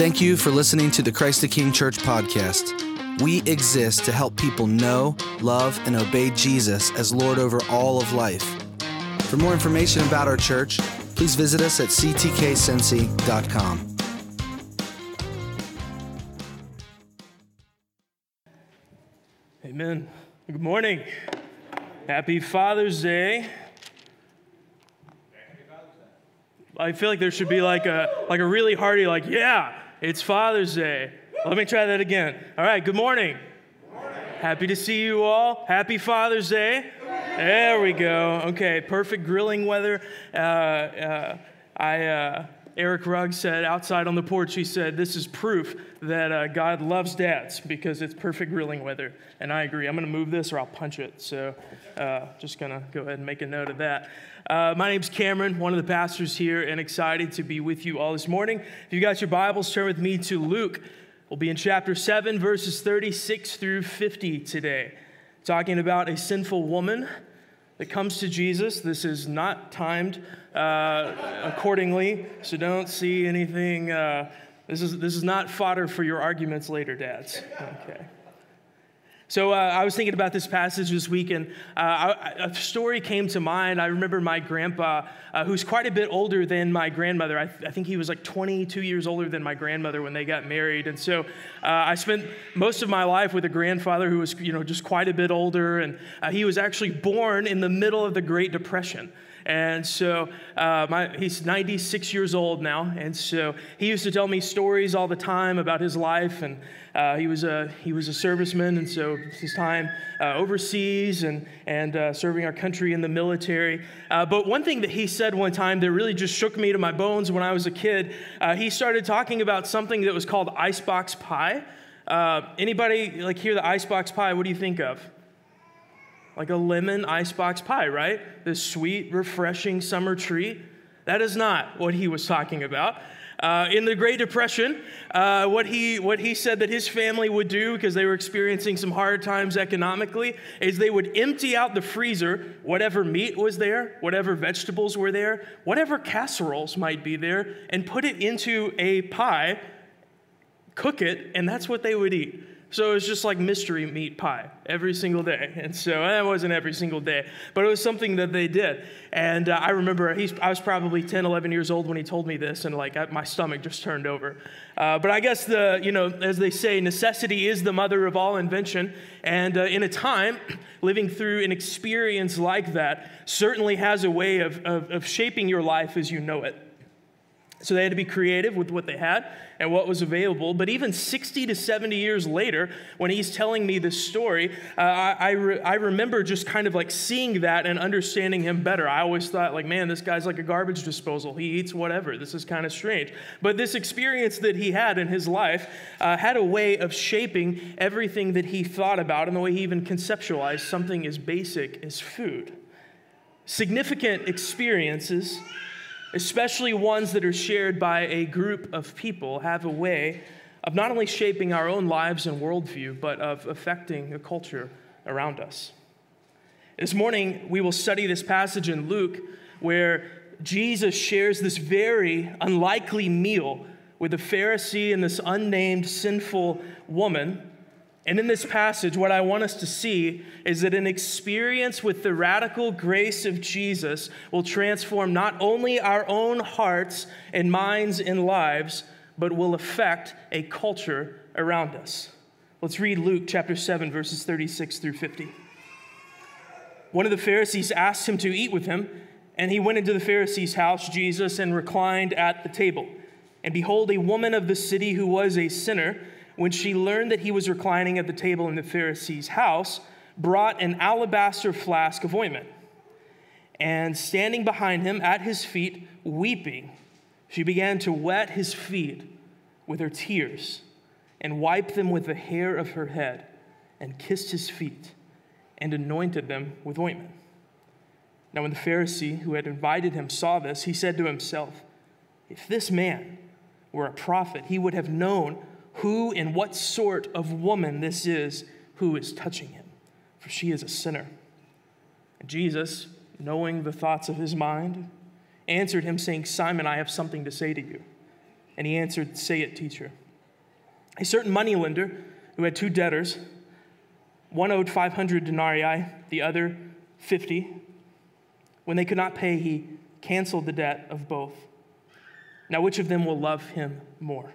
Thank you for listening to the Christ the King Church podcast. We exist to help people know, love, and obey Jesus as Lord over all of life. For more information about our church, please visit us at ctkcincy.com. Amen. Good morning. Happy Father's Day. I feel like there should be like a like a really hearty like yeah, it's Father's Day. Let me try that again. All right. Good morning. Morning. Happy to see you all. Happy Father's Day. There we go. Okay. Perfect grilling weather. Uh, uh, I. Uh, Eric Rugg said outside on the porch, he said, This is proof that uh, God loves dads because it's perfect grilling weather. And I agree. I'm going to move this or I'll punch it. So uh, just going to go ahead and make a note of that. Uh, my name's Cameron, one of the pastors here, and excited to be with you all this morning. If you got your Bibles, turn with me to Luke. We'll be in chapter 7, verses 36 through 50 today, talking about a sinful woman that comes to Jesus. This is not timed uh, accordingly, so don't see anything. Uh, this, is, this is not fodder for your arguments later, dads. Okay. So uh, I was thinking about this passage this week, and uh, a story came to mind. I remember my grandpa, uh, who's quite a bit older than my grandmother. I, th- I, think he was like 22 years older than my grandmother when they got married. And so uh, I spent most of my life with a grandfather who was, you know, just quite a bit older, and uh, he was actually born in the middle of the Great Depression. And so uh, my, he's 96 years old now. And so he used to tell me stories all the time about his life. And uh, he, was a, he was a serviceman. And so his time uh, overseas and, and uh, serving our country in the military. Uh, but one thing that he said one time that really just shook me to my bones when I was a kid, uh, he started talking about something that was called icebox pie. anybody like hear the icebox pie? What do you think of? Like a lemon icebox pie, right? This sweet, refreshing summer treat. That is not what he was talking about. Uh, in the Great Depression, uh, what, he, what he said that his family would do, because they were experiencing some hard times economically, is they would empty out the freezer whatever meat was there, whatever vegetables were there, whatever casseroles might be there, and put it into a pie, cook it, and that's what they would eat. So it was just like mystery meat pie every single day. And so that wasn't every single day, but it was something that they did. And uh, I remember he's, I was probably 10, 11 years old when he told me this, and like I, my stomach just turned over. Uh, but I guess the, you know, as they say, necessity is the mother of all invention. And uh, in a time, living through an experience like that certainly has a way of, of, of shaping your life as you know it. So they had to be creative with what they had and what was available. But even 60 to 70 years later, when he's telling me this story, uh, I, re- I, remember just kind of like seeing that and understanding him better. I always thought, like, man, this guy's like a garbage disposal. He eats whatever. This is kind of strange. But this experience that he had in his life uh, had a way of shaping everything that he thought about and the way he even conceptualized something as basic as food. Significant experiences especially ones that are shared by a group of people, have a way of not only shaping our own lives and worldview, but of affecting the culture around us. This morning, we will study this passage in Luke where Jesus shares this very unlikely meal with a Pharisee and this unnamed sinful woman and in this passage, what I want us to see is that an experience with the radical grace of Jesus will transform not only our own hearts and minds and lives, but will affect a culture around us. Let's read Luke chapter 7, verses 36 through 50. One of the Pharisees asked him to eat with him, and he went into the Pharisee's house, Jesus, and reclined at the table. And behold, a woman of the city who was a sinner, when she learned that he was reclining at the table in the Pharisee's house, brought an alabaster flask of ointment. And standing behind him at his feet, weeping, she began to wet his feet with her tears and wiped them with the hair of her head and kissed his feet and anointed them with ointment. Now, when the Pharisee who had invited him saw this, he said to himself, If this man were a prophet, he would have known who and what sort of woman this is who is touching him, for she is a sinner. And Jesus, knowing the thoughts of his mind, answered him, saying, Simon, I have something to say to you. And he answered, Say it, teacher. A certain moneylender who had two debtors, one owed 500 denarii, the other 50. When they could not pay, he canceled the debt of both. Now, which of them will love him more?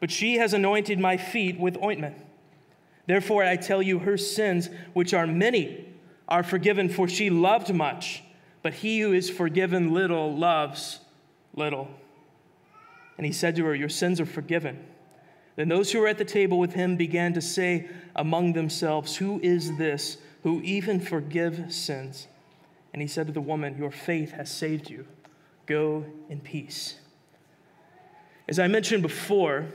but she has anointed my feet with ointment. Therefore, I tell you, her sins, which are many, are forgiven, for she loved much, but he who is forgiven little loves little. And he said to her, Your sins are forgiven. Then those who were at the table with him began to say among themselves, Who is this who even forgives sins? And he said to the woman, Your faith has saved you. Go in peace. As I mentioned before,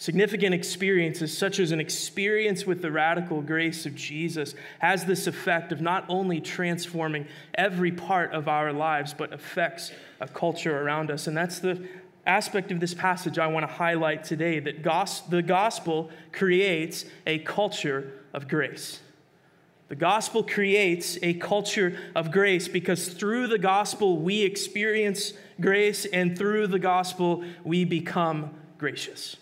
Significant experiences, such as an experience with the radical grace of Jesus, has this effect of not only transforming every part of our lives, but affects a culture around us. And that's the aspect of this passage I want to highlight today that gos- the gospel creates a culture of grace. The gospel creates a culture of grace because through the gospel we experience grace, and through the gospel we become gracious.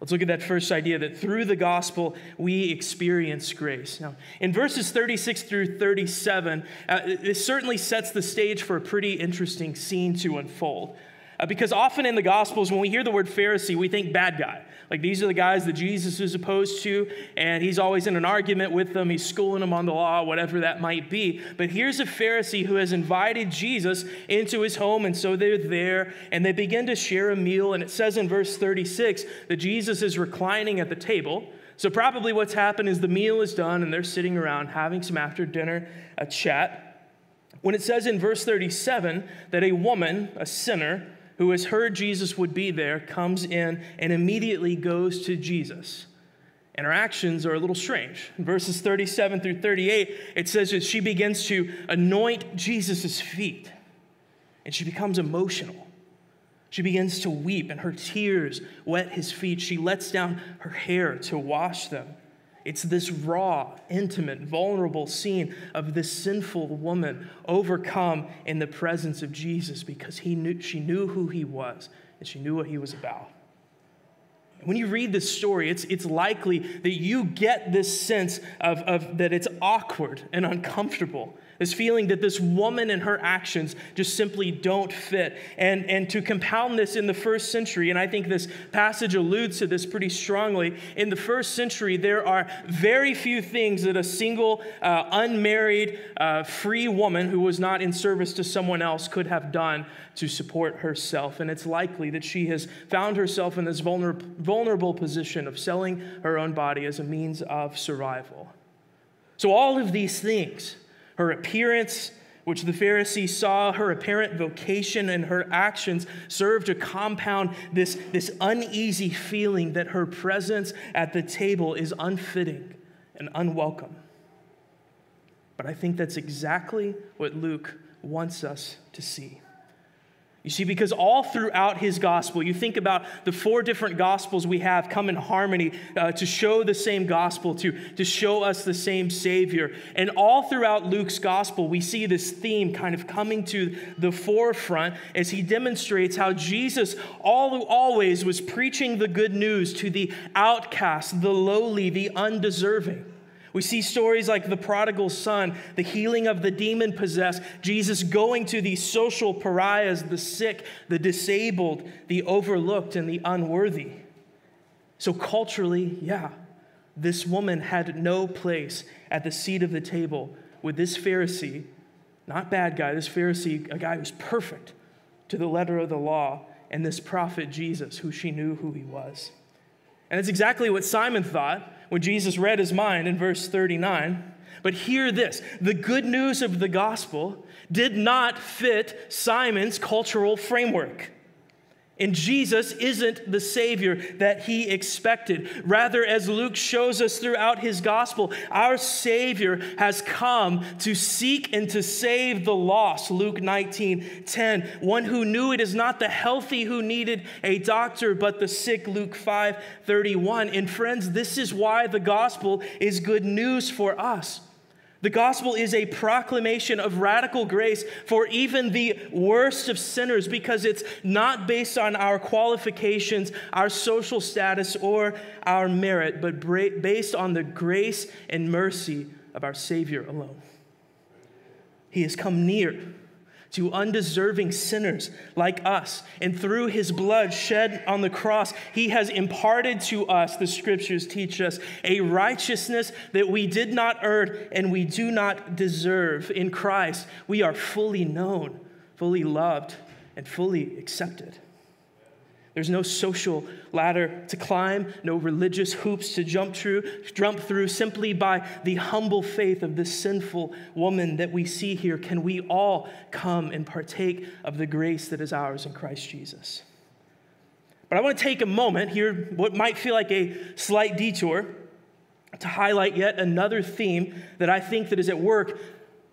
Let's look at that first idea that through the gospel we experience grace. Now, in verses 36 through 37, uh, it certainly sets the stage for a pretty interesting scene to unfold. Uh, because often in the Gospels, when we hear the word Pharisee, we think bad guy. Like these are the guys that Jesus is opposed to, and he's always in an argument with them. He's schooling them on the law, whatever that might be. But here's a Pharisee who has invited Jesus into his home, and so they're there, and they begin to share a meal. And it says in verse 36 that Jesus is reclining at the table. So, probably what's happened is the meal is done, and they're sitting around having some after dinner a chat. When it says in verse 37 that a woman, a sinner, who has heard Jesus would be there, comes in and immediately goes to Jesus. And her actions are a little strange. In verses 37 through 38, it says that she begins to anoint Jesus' feet, and she becomes emotional. She begins to weep, and her tears wet his feet. She lets down her hair to wash them. It's this raw, intimate, vulnerable scene of this sinful woman overcome in the presence of Jesus because he knew, she knew who he was and she knew what he was about. When you read this story, it's, it's likely that you get this sense of, of that it's awkward and uncomfortable this feeling that this woman and her actions just simply don't fit. And, and to compound this in the first century, and I think this passage alludes to this pretty strongly, in the first century, there are very few things that a single, uh, unmarried, uh, free woman who was not in service to someone else could have done to support herself. And it's likely that she has found herself in this vulnerable, vulnerable position of selling her own body as a means of survival. So, all of these things, her appearance, which the Pharisee saw, her apparent vocation, and her actions served to compound this, this uneasy feeling that her presence at the table is unfitting and unwelcome. But I think that's exactly what Luke wants us to see. You see, because all throughout his gospel, you think about the four different gospels we have come in harmony uh, to show the same gospel, to, to show us the same Savior. And all throughout Luke's gospel, we see this theme kind of coming to the forefront as he demonstrates how Jesus all, always was preaching the good news to the outcast, the lowly, the undeserving. We see stories like the prodigal son, the healing of the demon possessed, Jesus going to these social pariahs, the sick, the disabled, the overlooked, and the unworthy. So, culturally, yeah, this woman had no place at the seat of the table with this Pharisee, not bad guy, this Pharisee, a guy who's perfect to the letter of the law, and this prophet Jesus, who she knew who he was. And it's exactly what Simon thought when Jesus read his mind in verse 39. But hear this the good news of the gospel did not fit Simon's cultural framework. And Jesus isn't the Savior that he expected. Rather, as Luke shows us throughout his gospel, our Savior has come to seek and to save the lost. Luke 19 10. One who knew it is not the healthy who needed a doctor, but the sick. Luke 5 31. And friends, this is why the gospel is good news for us. The gospel is a proclamation of radical grace for even the worst of sinners because it's not based on our qualifications, our social status, or our merit, but based on the grace and mercy of our Savior alone. He has come near to undeserving sinners like us. And through his blood shed on the cross, he has imparted to us, the scriptures teach us, a righteousness that we did not earn and we do not deserve. In Christ, we are fully known, fully loved, and fully accepted. There's no social ladder to climb, no religious hoops to jump through, jump through. Simply by the humble faith of this sinful woman that we see here, can we all come and partake of the grace that is ours in Christ Jesus. But I want to take a moment here, what might feel like a slight detour, to highlight yet another theme that I think that is at work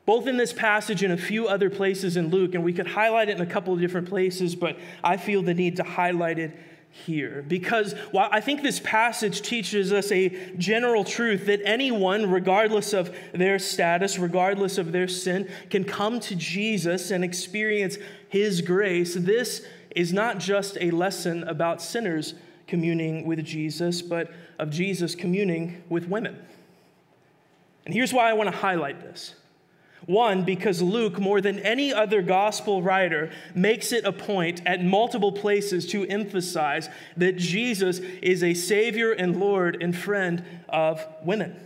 both in this passage and a few other places in Luke, and we could highlight it in a couple of different places, but I feel the need to highlight it here because while I think this passage teaches us a general truth that anyone, regardless of their status, regardless of their sin, can come to Jesus and experience his grace, this is not just a lesson about sinners communing with Jesus, but of Jesus communing with women. And here's why I want to highlight this. One, because Luke, more than any other gospel writer, makes it a point at multiple places to emphasize that Jesus is a Savior and Lord and friend of women.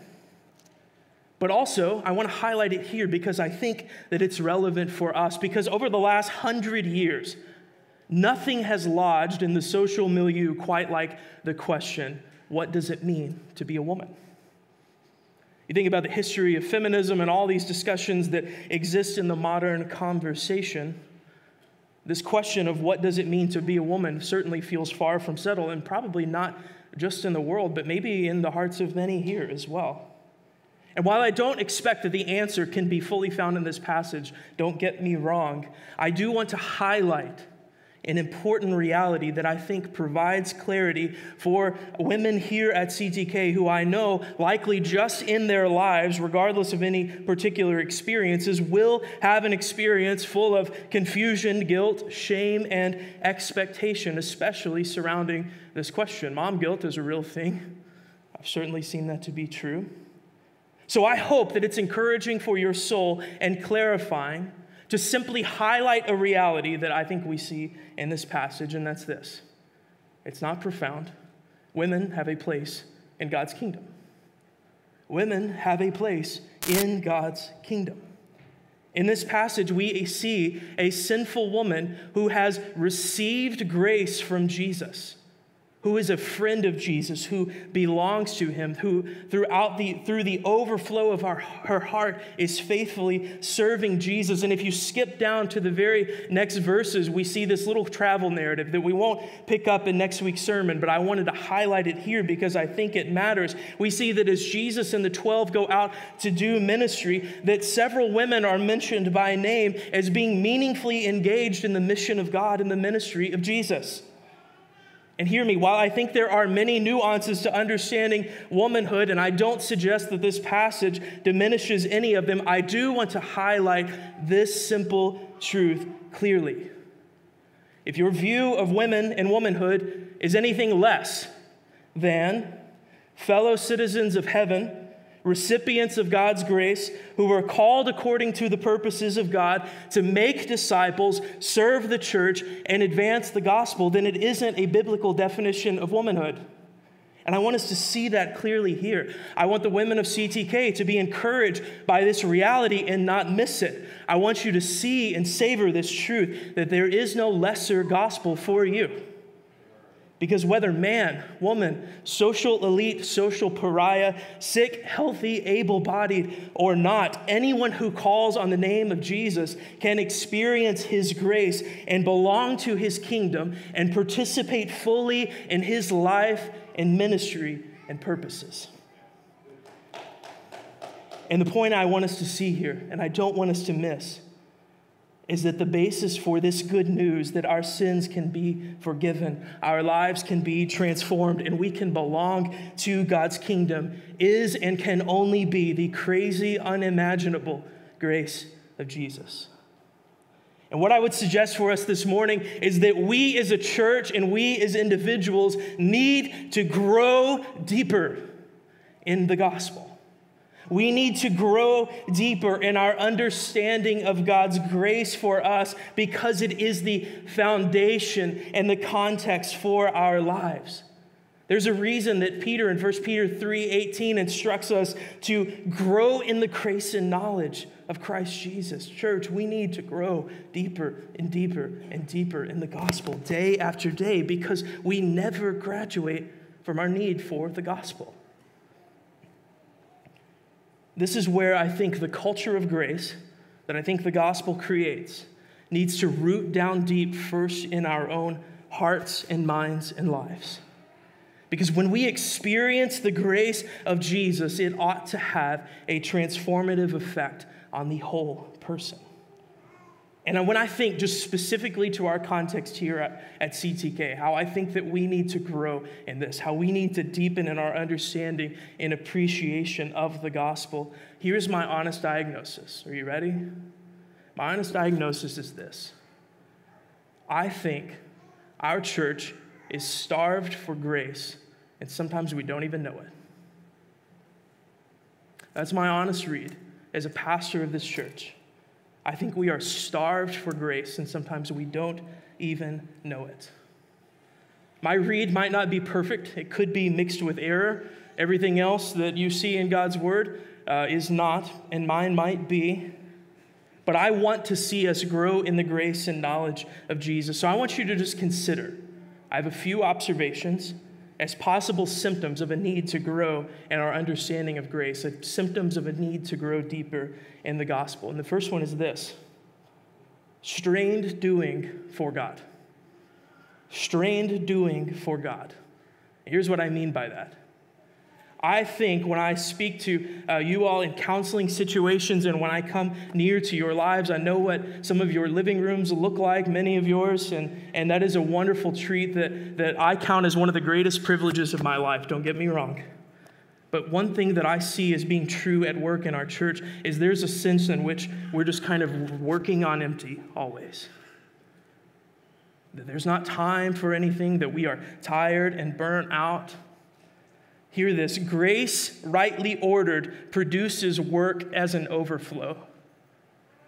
But also, I want to highlight it here because I think that it's relevant for us. Because over the last hundred years, nothing has lodged in the social milieu quite like the question what does it mean to be a woman? You think about the history of feminism and all these discussions that exist in the modern conversation. This question of what does it mean to be a woman certainly feels far from settled, and probably not just in the world, but maybe in the hearts of many here as well. And while I don't expect that the answer can be fully found in this passage, don't get me wrong, I do want to highlight an important reality that I think provides clarity for women here at CTK who I know likely just in their lives, regardless of any particular experiences, will have an experience full of confusion, guilt, shame, and expectation, especially surrounding this question. Mom guilt is a real thing. I've certainly seen that to be true. So I hope that it's encouraging for your soul and clarifying to simply highlight a reality that I think we see in this passage, and that's this it's not profound. Women have a place in God's kingdom. Women have a place in God's kingdom. In this passage, we see a sinful woman who has received grace from Jesus who is a friend of Jesus, who belongs to him, who throughout the through the overflow of our, her heart is faithfully serving Jesus. And if you skip down to the very next verses, we see this little travel narrative that we won't pick up in next week's sermon, but I wanted to highlight it here because I think it matters. We see that as Jesus and the 12 go out to do ministry, that several women are mentioned by name as being meaningfully engaged in the mission of God and the ministry of Jesus. And hear me, while I think there are many nuances to understanding womanhood, and I don't suggest that this passage diminishes any of them, I do want to highlight this simple truth clearly. If your view of women and womanhood is anything less than fellow citizens of heaven, recipients of God's grace, who were called according to the purposes of God to make disciples, serve the church, and advance the gospel, then it isn't a biblical definition of womanhood. And I want us to see that clearly here. I want the women of CTK to be encouraged by this reality and not miss it. I want you to see and savor this truth that there is no lesser gospel for you. Because whether man, woman, social elite, social pariah, sick, healthy, able bodied, or not, anyone who calls on the name of Jesus can experience his grace and belong to his kingdom and participate fully in his life and ministry and purposes. And the point I want us to see here, and I don't want us to miss, is that the basis for this good news that our sins can be forgiven, our lives can be transformed, and we can belong to God's kingdom is and can only be the crazy, unimaginable grace of Jesus. And what I would suggest for us this morning is that we as a church and we as individuals need to grow deeper in the gospel. We need to grow deeper in our understanding of God's grace for us because it is the foundation and the context for our lives. There's a reason that Peter in 1 Peter 3:18 instructs us to grow in the grace and knowledge of Christ Jesus. Church, we need to grow deeper and deeper and deeper in the gospel day after day because we never graduate from our need for the gospel. This is where I think the culture of grace that I think the gospel creates needs to root down deep first in our own hearts and minds and lives. Because when we experience the grace of Jesus, it ought to have a transformative effect on the whole person. And when I think just specifically to our context here at, at CTK, how I think that we need to grow in this, how we need to deepen in our understanding and appreciation of the gospel, here's my honest diagnosis. Are you ready? My honest diagnosis is this I think our church is starved for grace, and sometimes we don't even know it. That's my honest read as a pastor of this church. I think we are starved for grace, and sometimes we don't even know it. My read might not be perfect, it could be mixed with error. Everything else that you see in God's word uh, is not, and mine might be. But I want to see us grow in the grace and knowledge of Jesus. So I want you to just consider. I have a few observations as possible symptoms of a need to grow in our understanding of grace, symptoms of a need to grow deeper in the gospel. And the first one is this strained doing for God. Strained doing for God. Here's what I mean by that I think when I speak to uh, you all in counseling situations and when I come near to your lives, I know what some of your living rooms look like, many of yours, and, and that is a wonderful treat that, that I count as one of the greatest privileges of my life. Don't get me wrong. But one thing that I see as being true at work in our church is there's a sense in which we're just kind of working on empty always. That there's not time for anything, that we are tired and burnt out Hear this grace, rightly ordered, produces work as an overflow.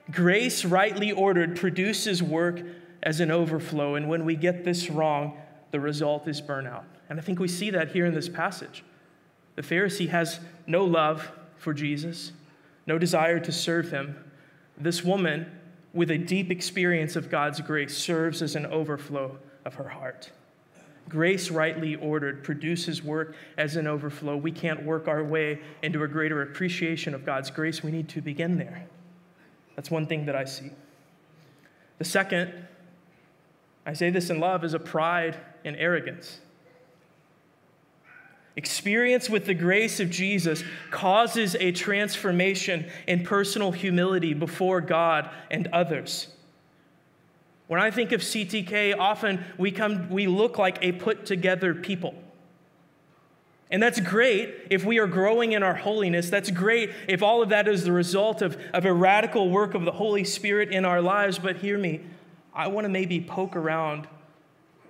Grace, rightly ordered, produces work as an overflow. And when we get this wrong, the result is burnout. And I think we see that here in this passage. The Pharisee has no love for Jesus, no desire to serve him. This woman, with a deep experience of God's grace, serves as an overflow of her heart. Grace, rightly ordered, produces work as an overflow. We can't work our way into a greater appreciation of God's grace. We need to begin there. That's one thing that I see. The second, I say this in love, is a pride and arrogance. Experience with the grace of Jesus causes a transformation in personal humility before God and others. When I think of CTK, often we, come, we look like a put together people. And that's great if we are growing in our holiness. That's great if all of that is the result of, of a radical work of the Holy Spirit in our lives. But hear me, I want to maybe poke around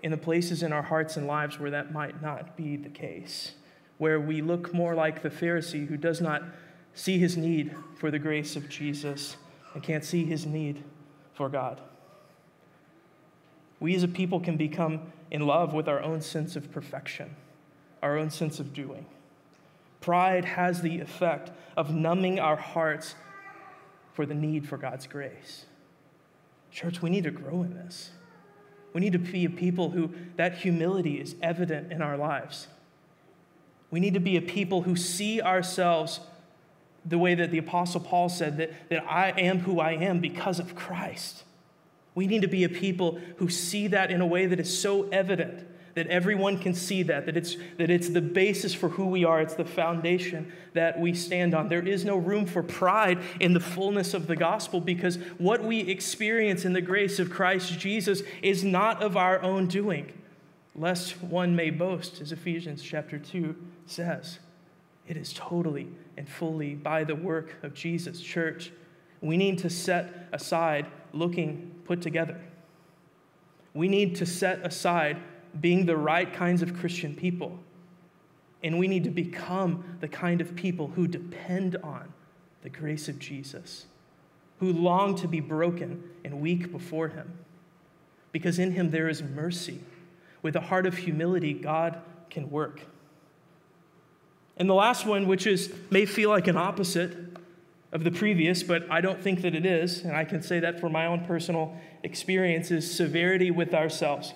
in the places in our hearts and lives where that might not be the case, where we look more like the Pharisee who does not see his need for the grace of Jesus and can't see his need for God. We as a people can become in love with our own sense of perfection, our own sense of doing. Pride has the effect of numbing our hearts for the need for God's grace. Church, we need to grow in this. We need to be a people who that humility is evident in our lives. We need to be a people who see ourselves the way that the Apostle Paul said that, that I am who I am because of Christ. We need to be a people who see that in a way that is so evident that everyone can see that, that it's, that it's the basis for who we are, it's the foundation that we stand on. There is no room for pride in the fullness of the gospel because what we experience in the grace of Christ Jesus is not of our own doing, lest one may boast, as Ephesians chapter 2 says. It is totally and fully by the work of Jesus. Church, we need to set aside looking put together. We need to set aside being the right kinds of Christian people. And we need to become the kind of people who depend on the grace of Jesus, who long to be broken and weak before Him. Because in Him there is mercy. With a heart of humility, God can work. And the last one, which is may feel like an opposite of the previous, but I don't think that it is, and I can say that for my own personal experience, is severity with ourselves.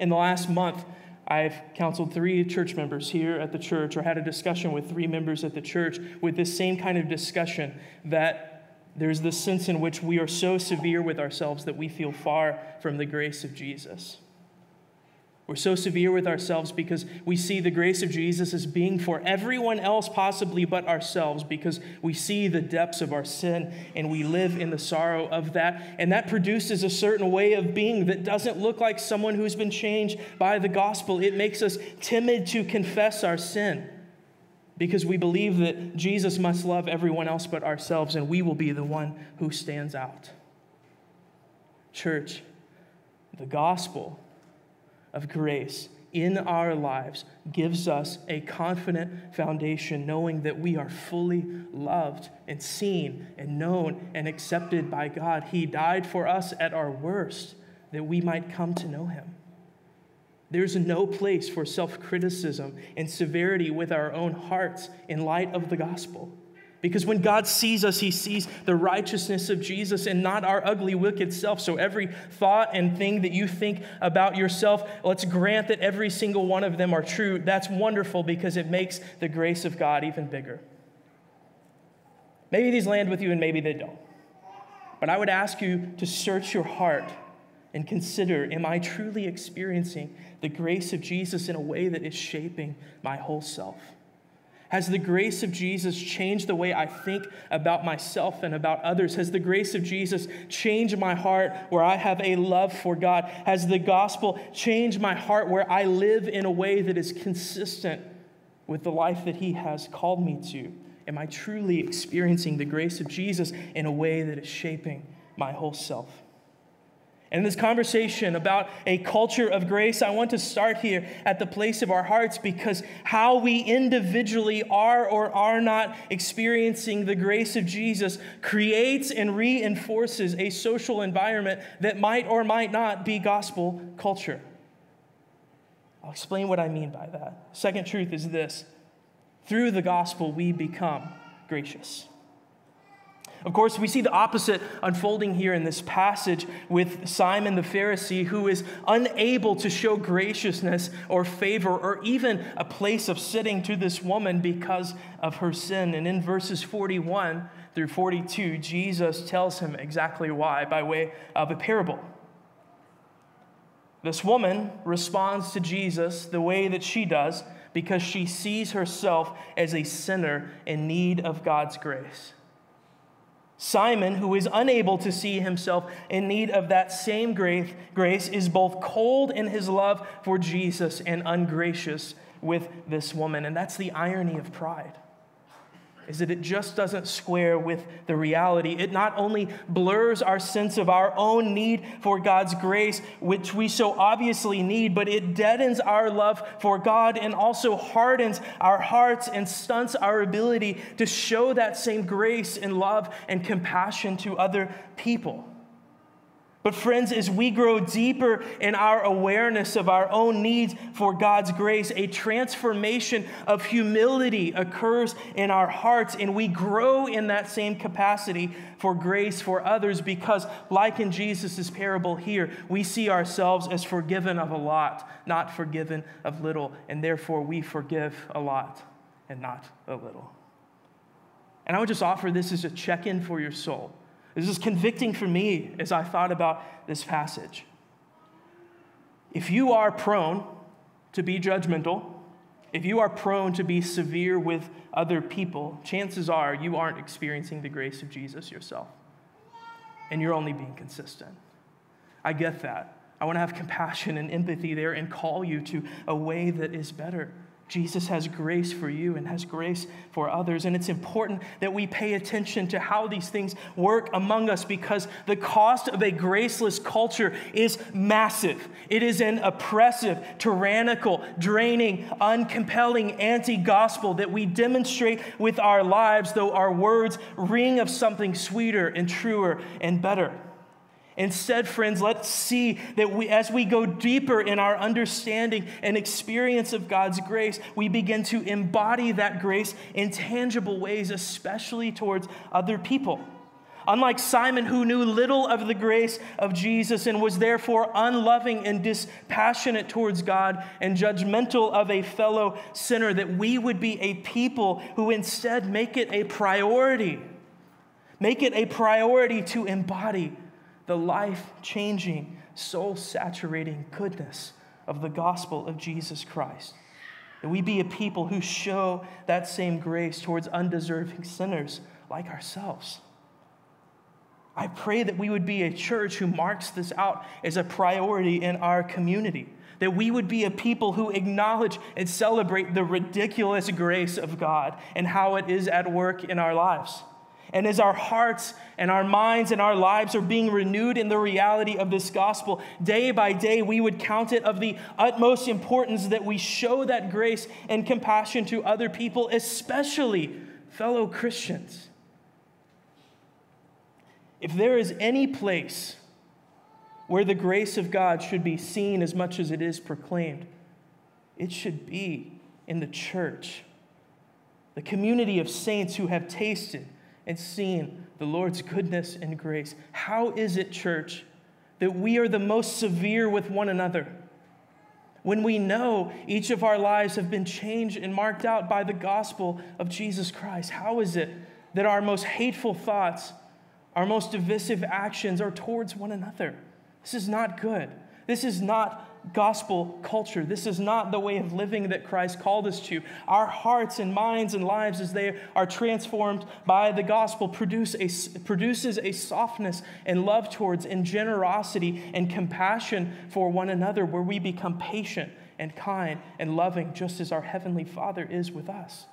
In the last month, I've counseled three church members here at the church, or had a discussion with three members at the church with this same kind of discussion that there's this sense in which we are so severe with ourselves that we feel far from the grace of Jesus. We're so severe with ourselves because we see the grace of Jesus as being for everyone else, possibly but ourselves, because we see the depths of our sin and we live in the sorrow of that. And that produces a certain way of being that doesn't look like someone who's been changed by the gospel. It makes us timid to confess our sin because we believe that Jesus must love everyone else but ourselves, and we will be the one who stands out. Church, the gospel of grace in our lives gives us a confident foundation, knowing that we are fully loved and seen and known and accepted by God. He died for us at our worst that we might come to know Him. There's no place for self criticism and severity with our own hearts in light of the gospel. Because when God sees us, he sees the righteousness of Jesus and not our ugly, wicked self. So every thought and thing that you think about yourself, let's grant that every single one of them are true. That's wonderful because it makes the grace of God even bigger. Maybe these land with you and maybe they don't. But I would ask you to search your heart and consider Am I truly experiencing the grace of Jesus in a way that is shaping my whole self? Has the grace of Jesus changed the way I think about myself and about others? Has the grace of Jesus changed my heart where I have a love for God? Has the gospel changed my heart where I live in a way that is consistent with the life that He has called me to? Am I truly experiencing the grace of Jesus in a way that is shaping my whole self? And this conversation about a culture of grace, I want to start here at the place of our hearts because how we individually are or are not experiencing the grace of Jesus creates and reinforces a social environment that might or might not be gospel culture. I'll explain what I mean by that. Second truth is this through the gospel, we become gracious. Of course, we see the opposite unfolding here in this passage with Simon the Pharisee, who is unable to show graciousness or favor or even a place of sitting to this woman because of her sin. And in verses 41 through 42, Jesus tells him exactly why by way of a parable. This woman responds to Jesus the way that she does because she sees herself as a sinner in need of God's grace. Simon, who is unable to see himself in need of that same grace, is both cold in his love for Jesus and ungracious with this woman. And that's the irony of pride is that it just doesn't square with the reality. It not only blurs our sense of our own need for God's grace, which we so obviously need, but it deadens our love for God and also hardens our hearts and stunts our ability to show that same grace and love and compassion to other people. But, friends, as we grow deeper in our awareness of our own needs for God's grace, a transformation of humility occurs in our hearts, and we grow in that same capacity for grace for others because, like in Jesus' parable here, we see ourselves as forgiven of a lot, not forgiven of little, and therefore we forgive a lot and not a little. And I would just offer this as a check in for your soul. This is convicting for me as I thought about this passage. If you are prone to be judgmental, if you are prone to be severe with other people, chances are you aren't experiencing the grace of Jesus yourself. And you're only being consistent. I get that. I want to have compassion and empathy there and call you to a way that is better. Jesus has grace for you and has grace for others. And it's important that we pay attention to how these things work among us because the cost of a graceless culture is massive. It is an oppressive, tyrannical, draining, uncompelling anti gospel that we demonstrate with our lives, though our words ring of something sweeter and truer and better. Instead, friends, let's see that we, as we go deeper in our understanding and experience of God's grace, we begin to embody that grace in tangible ways, especially towards other people. Unlike Simon, who knew little of the grace of Jesus and was therefore unloving and dispassionate towards God and judgmental of a fellow sinner, that we would be a people who instead make it a priority. Make it a priority to embody the life changing, soul saturating goodness of the gospel of Jesus Christ. That we be a people who show that same grace towards undeserving sinners like ourselves. I pray that we would be a church who marks this out as a priority in our community. That we would be a people who acknowledge and celebrate the ridiculous grace of God and how it is at work in our lives. And as our hearts and our minds and our lives are being renewed in the reality of this gospel, day by day, we would count it of the utmost importance that we show that grace and compassion to other people, especially fellow Christians. If there is any place where the grace of God should be seen as much as it is proclaimed, it should be in the church, the community of saints who have tasted and seen the Lord's goodness and grace. How is it, church, that we are the most severe with one another? When we know each of our lives have been changed and marked out by the gospel of Jesus Christ, how is it that our most hateful thoughts, our most divisive actions are towards one another? This is not good. This is not gospel culture. This is not the way of living that Christ called us to. Our hearts and minds and lives, as they are transformed by the gospel, produce a, produces a softness and love towards, and generosity and compassion for one another, where we become patient and kind and loving, just as our Heavenly Father is with us.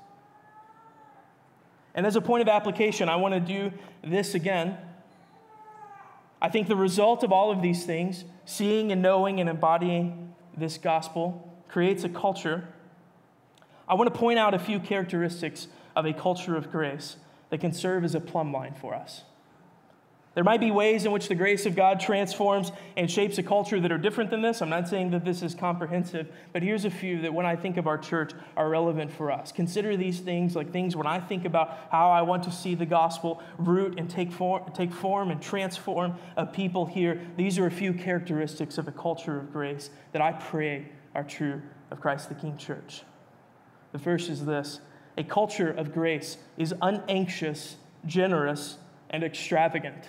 And as a point of application, I want to do this again I think the result of all of these things, seeing and knowing and embodying this gospel, creates a culture. I want to point out a few characteristics of a culture of grace that can serve as a plumb line for us. There might be ways in which the grace of God transforms and shapes a culture that are different than this. I'm not saying that this is comprehensive, but here's a few that when I think of our church are relevant for us. Consider these things like things when I think about how I want to see the gospel root and take form, take form and transform a people here. These are a few characteristics of a culture of grace that I pray are true of Christ the King Church. The first is this a culture of grace is unanxious, generous, and extravagant.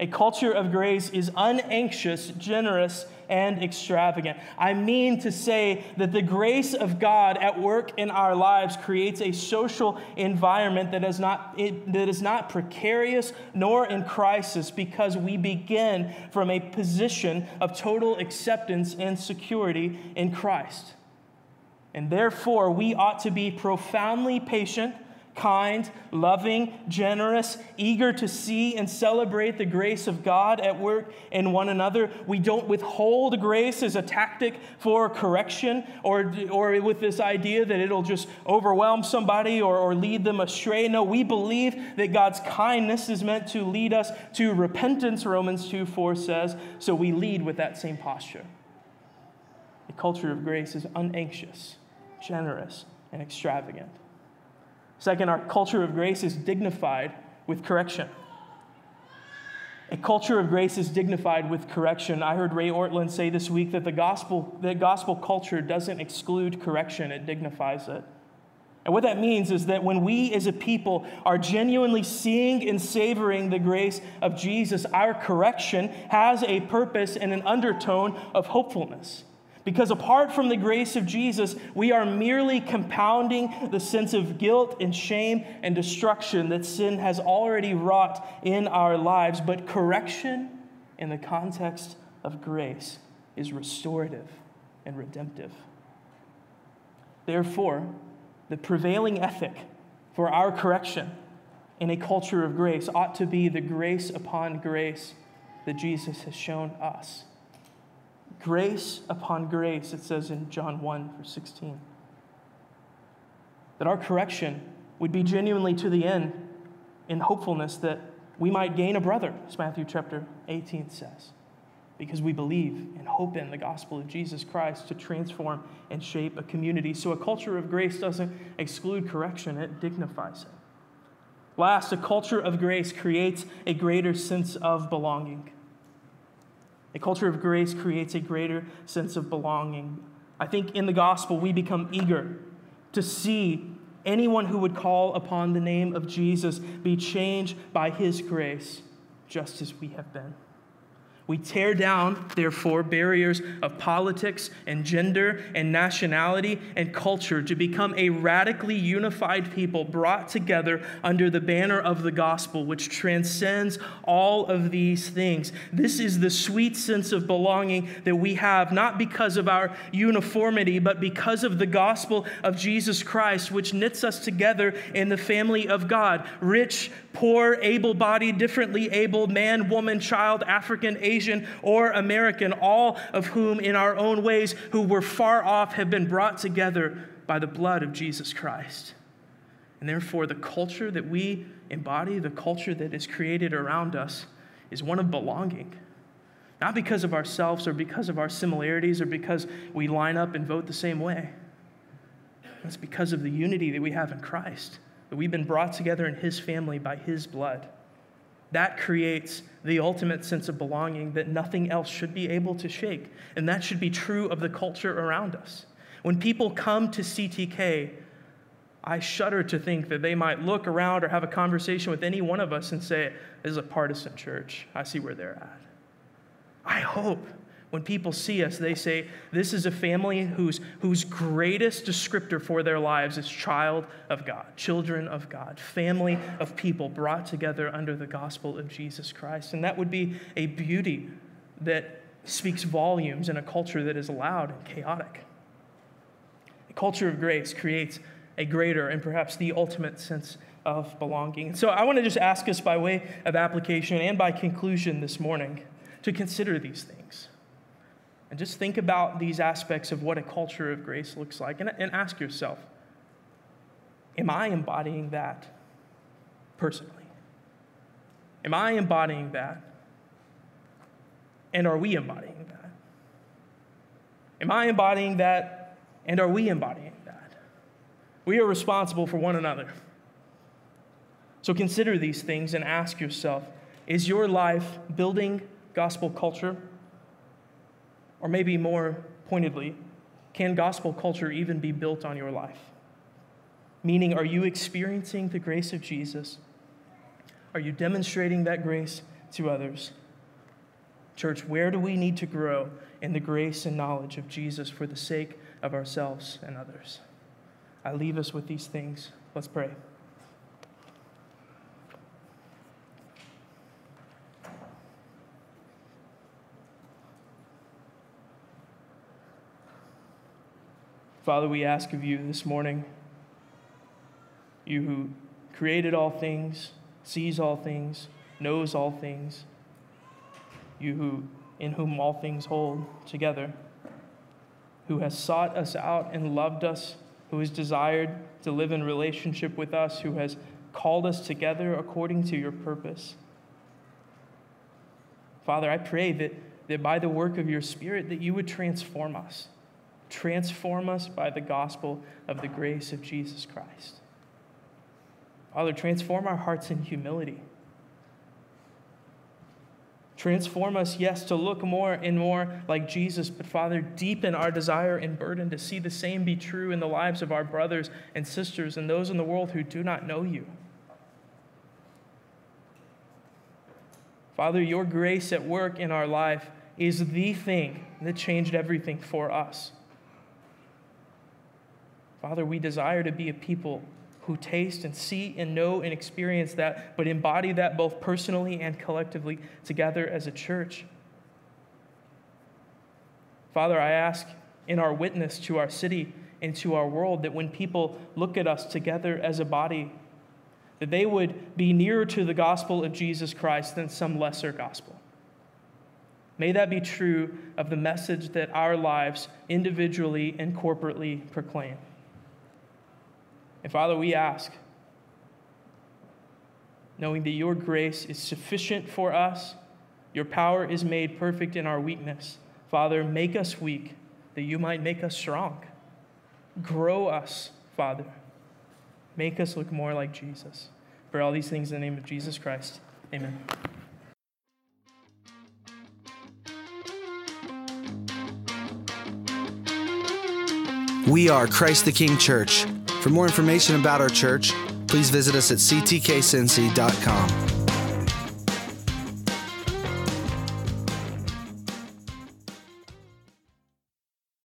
A culture of grace is unanxious, generous, and extravagant. I mean to say that the grace of God at work in our lives creates a social environment that is not, it, that is not precarious nor in crisis because we begin from a position of total acceptance and security in Christ. And therefore, we ought to be profoundly patient kind, loving, generous, eager to see and celebrate the grace of God at work in one another. We don't withhold grace as a tactic for correction or, or with this idea that it'll just overwhelm somebody or, or lead them astray. No, we believe that God's kindness is meant to lead us to repentance, Romans 2 4 says. So we lead with that same posture. A culture of grace is unanxious, generous, and extravagant. Second, our culture of grace is dignified with correction. A culture of grace is dignified with correction. I heard Ray Ortlund say this week that the gospel, that gospel culture doesn't exclude correction, it dignifies it. And what that means is that when we as a people are genuinely seeing and savoring the grace of Jesus, our correction has a purpose and an undertone of hopefulness. Because apart from the grace of Jesus, we are merely compounding the sense of guilt and shame and destruction that sin has already wrought in our lives. But correction in the context of grace is restorative and redemptive. Therefore, the prevailing ethic for our correction in a culture of grace ought to be the grace upon grace that Jesus has shown us grace upon grace, it says in John 1, verse 16. That our correction would be genuinely to the end in hopefulness that we might gain a brother, as Matthew chapter 18 says, because we believe and hope in the gospel of Jesus Christ to transform and shape a community. So a culture of grace doesn't exclude correction, it dignifies it. Last, a culture of grace creates a greater sense of belonging. A culture of grace creates a greater sense of belonging. I think in the gospel, we become eager to see anyone who would call upon the name of Jesus be changed by his grace, just as we have been. We tear down, therefore, barriers of politics and gender and nationality and culture to become a radically unified people brought together under the banner of the gospel, which transcends all of these things. This is the sweet sense of belonging that we have, not because of our uniformity, but because of the gospel of Jesus Christ, which knits us together in the family of God rich, poor, able bodied, differently abled, man, woman, child, African, Asian Asian or American, all of whom, in our own ways, who were far off, have been brought together by the blood of Jesus Christ. And therefore, the culture that we embody, the culture that is created around us, is one of belonging. Not because of ourselves or because of our similarities or because we line up and vote the same way. It's because of the unity that we have in Christ, that we've been brought together in His family by His blood. That creates the ultimate sense of belonging that nothing else should be able to shake. And that should be true of the culture around us. When people come to CTK, I shudder to think that they might look around or have a conversation with any one of us and say, This is a partisan church. I see where they're at. I hope when people see us, they say, This is a family whose, whose greatest descriptor for their lives is child of God, children of God, family of people brought together under the gospel of Jesus Christ. And that would be a beauty that speaks volumes in a culture that is loud and chaotic. A culture of grace creates a greater and perhaps the ultimate sense of belonging. So I want to just ask us by way of application and by conclusion this morning to consider these things. And just think about these aspects of what a culture of grace looks like and, and ask yourself Am I embodying that personally? Am I embodying that? And are we embodying that? Am I embodying that? And are we embodying that? We are responsible for one another. So consider these things and ask yourself is your life building gospel culture? Or maybe more pointedly, can gospel culture even be built on your life? Meaning, are you experiencing the grace of Jesus? Are you demonstrating that grace to others? Church, where do we need to grow in the grace and knowledge of Jesus for the sake of ourselves and others? I leave us with these things. Let's pray. Father, we ask of you this morning You who created all things, sees all things, knows all things. You who in whom all things hold together, who has sought us out and loved us, who has desired to live in relationship with us, who has called us together according to your purpose. Father, I pray that, that by the work of your Spirit that you would transform us. Transform us by the gospel of the grace of Jesus Christ. Father, transform our hearts in humility. Transform us, yes, to look more and more like Jesus, but Father, deepen our desire and burden to see the same be true in the lives of our brothers and sisters and those in the world who do not know you. Father, your grace at work in our life is the thing that changed everything for us. Father, we desire to be a people who taste and see and know and experience that, but embody that both personally and collectively together as a church. Father, I ask in our witness to our city and to our world that when people look at us together as a body, that they would be nearer to the gospel of Jesus Christ than some lesser gospel. May that be true of the message that our lives individually and corporately proclaim. And Father, we ask, knowing that your grace is sufficient for us, your power is made perfect in our weakness. Father, make us weak that you might make us strong. Grow us, Father. Make us look more like Jesus. For all these things in the name of Jesus Christ. Amen. We are Christ the King Church. For more information about our church, please visit us at ctkcincy.com.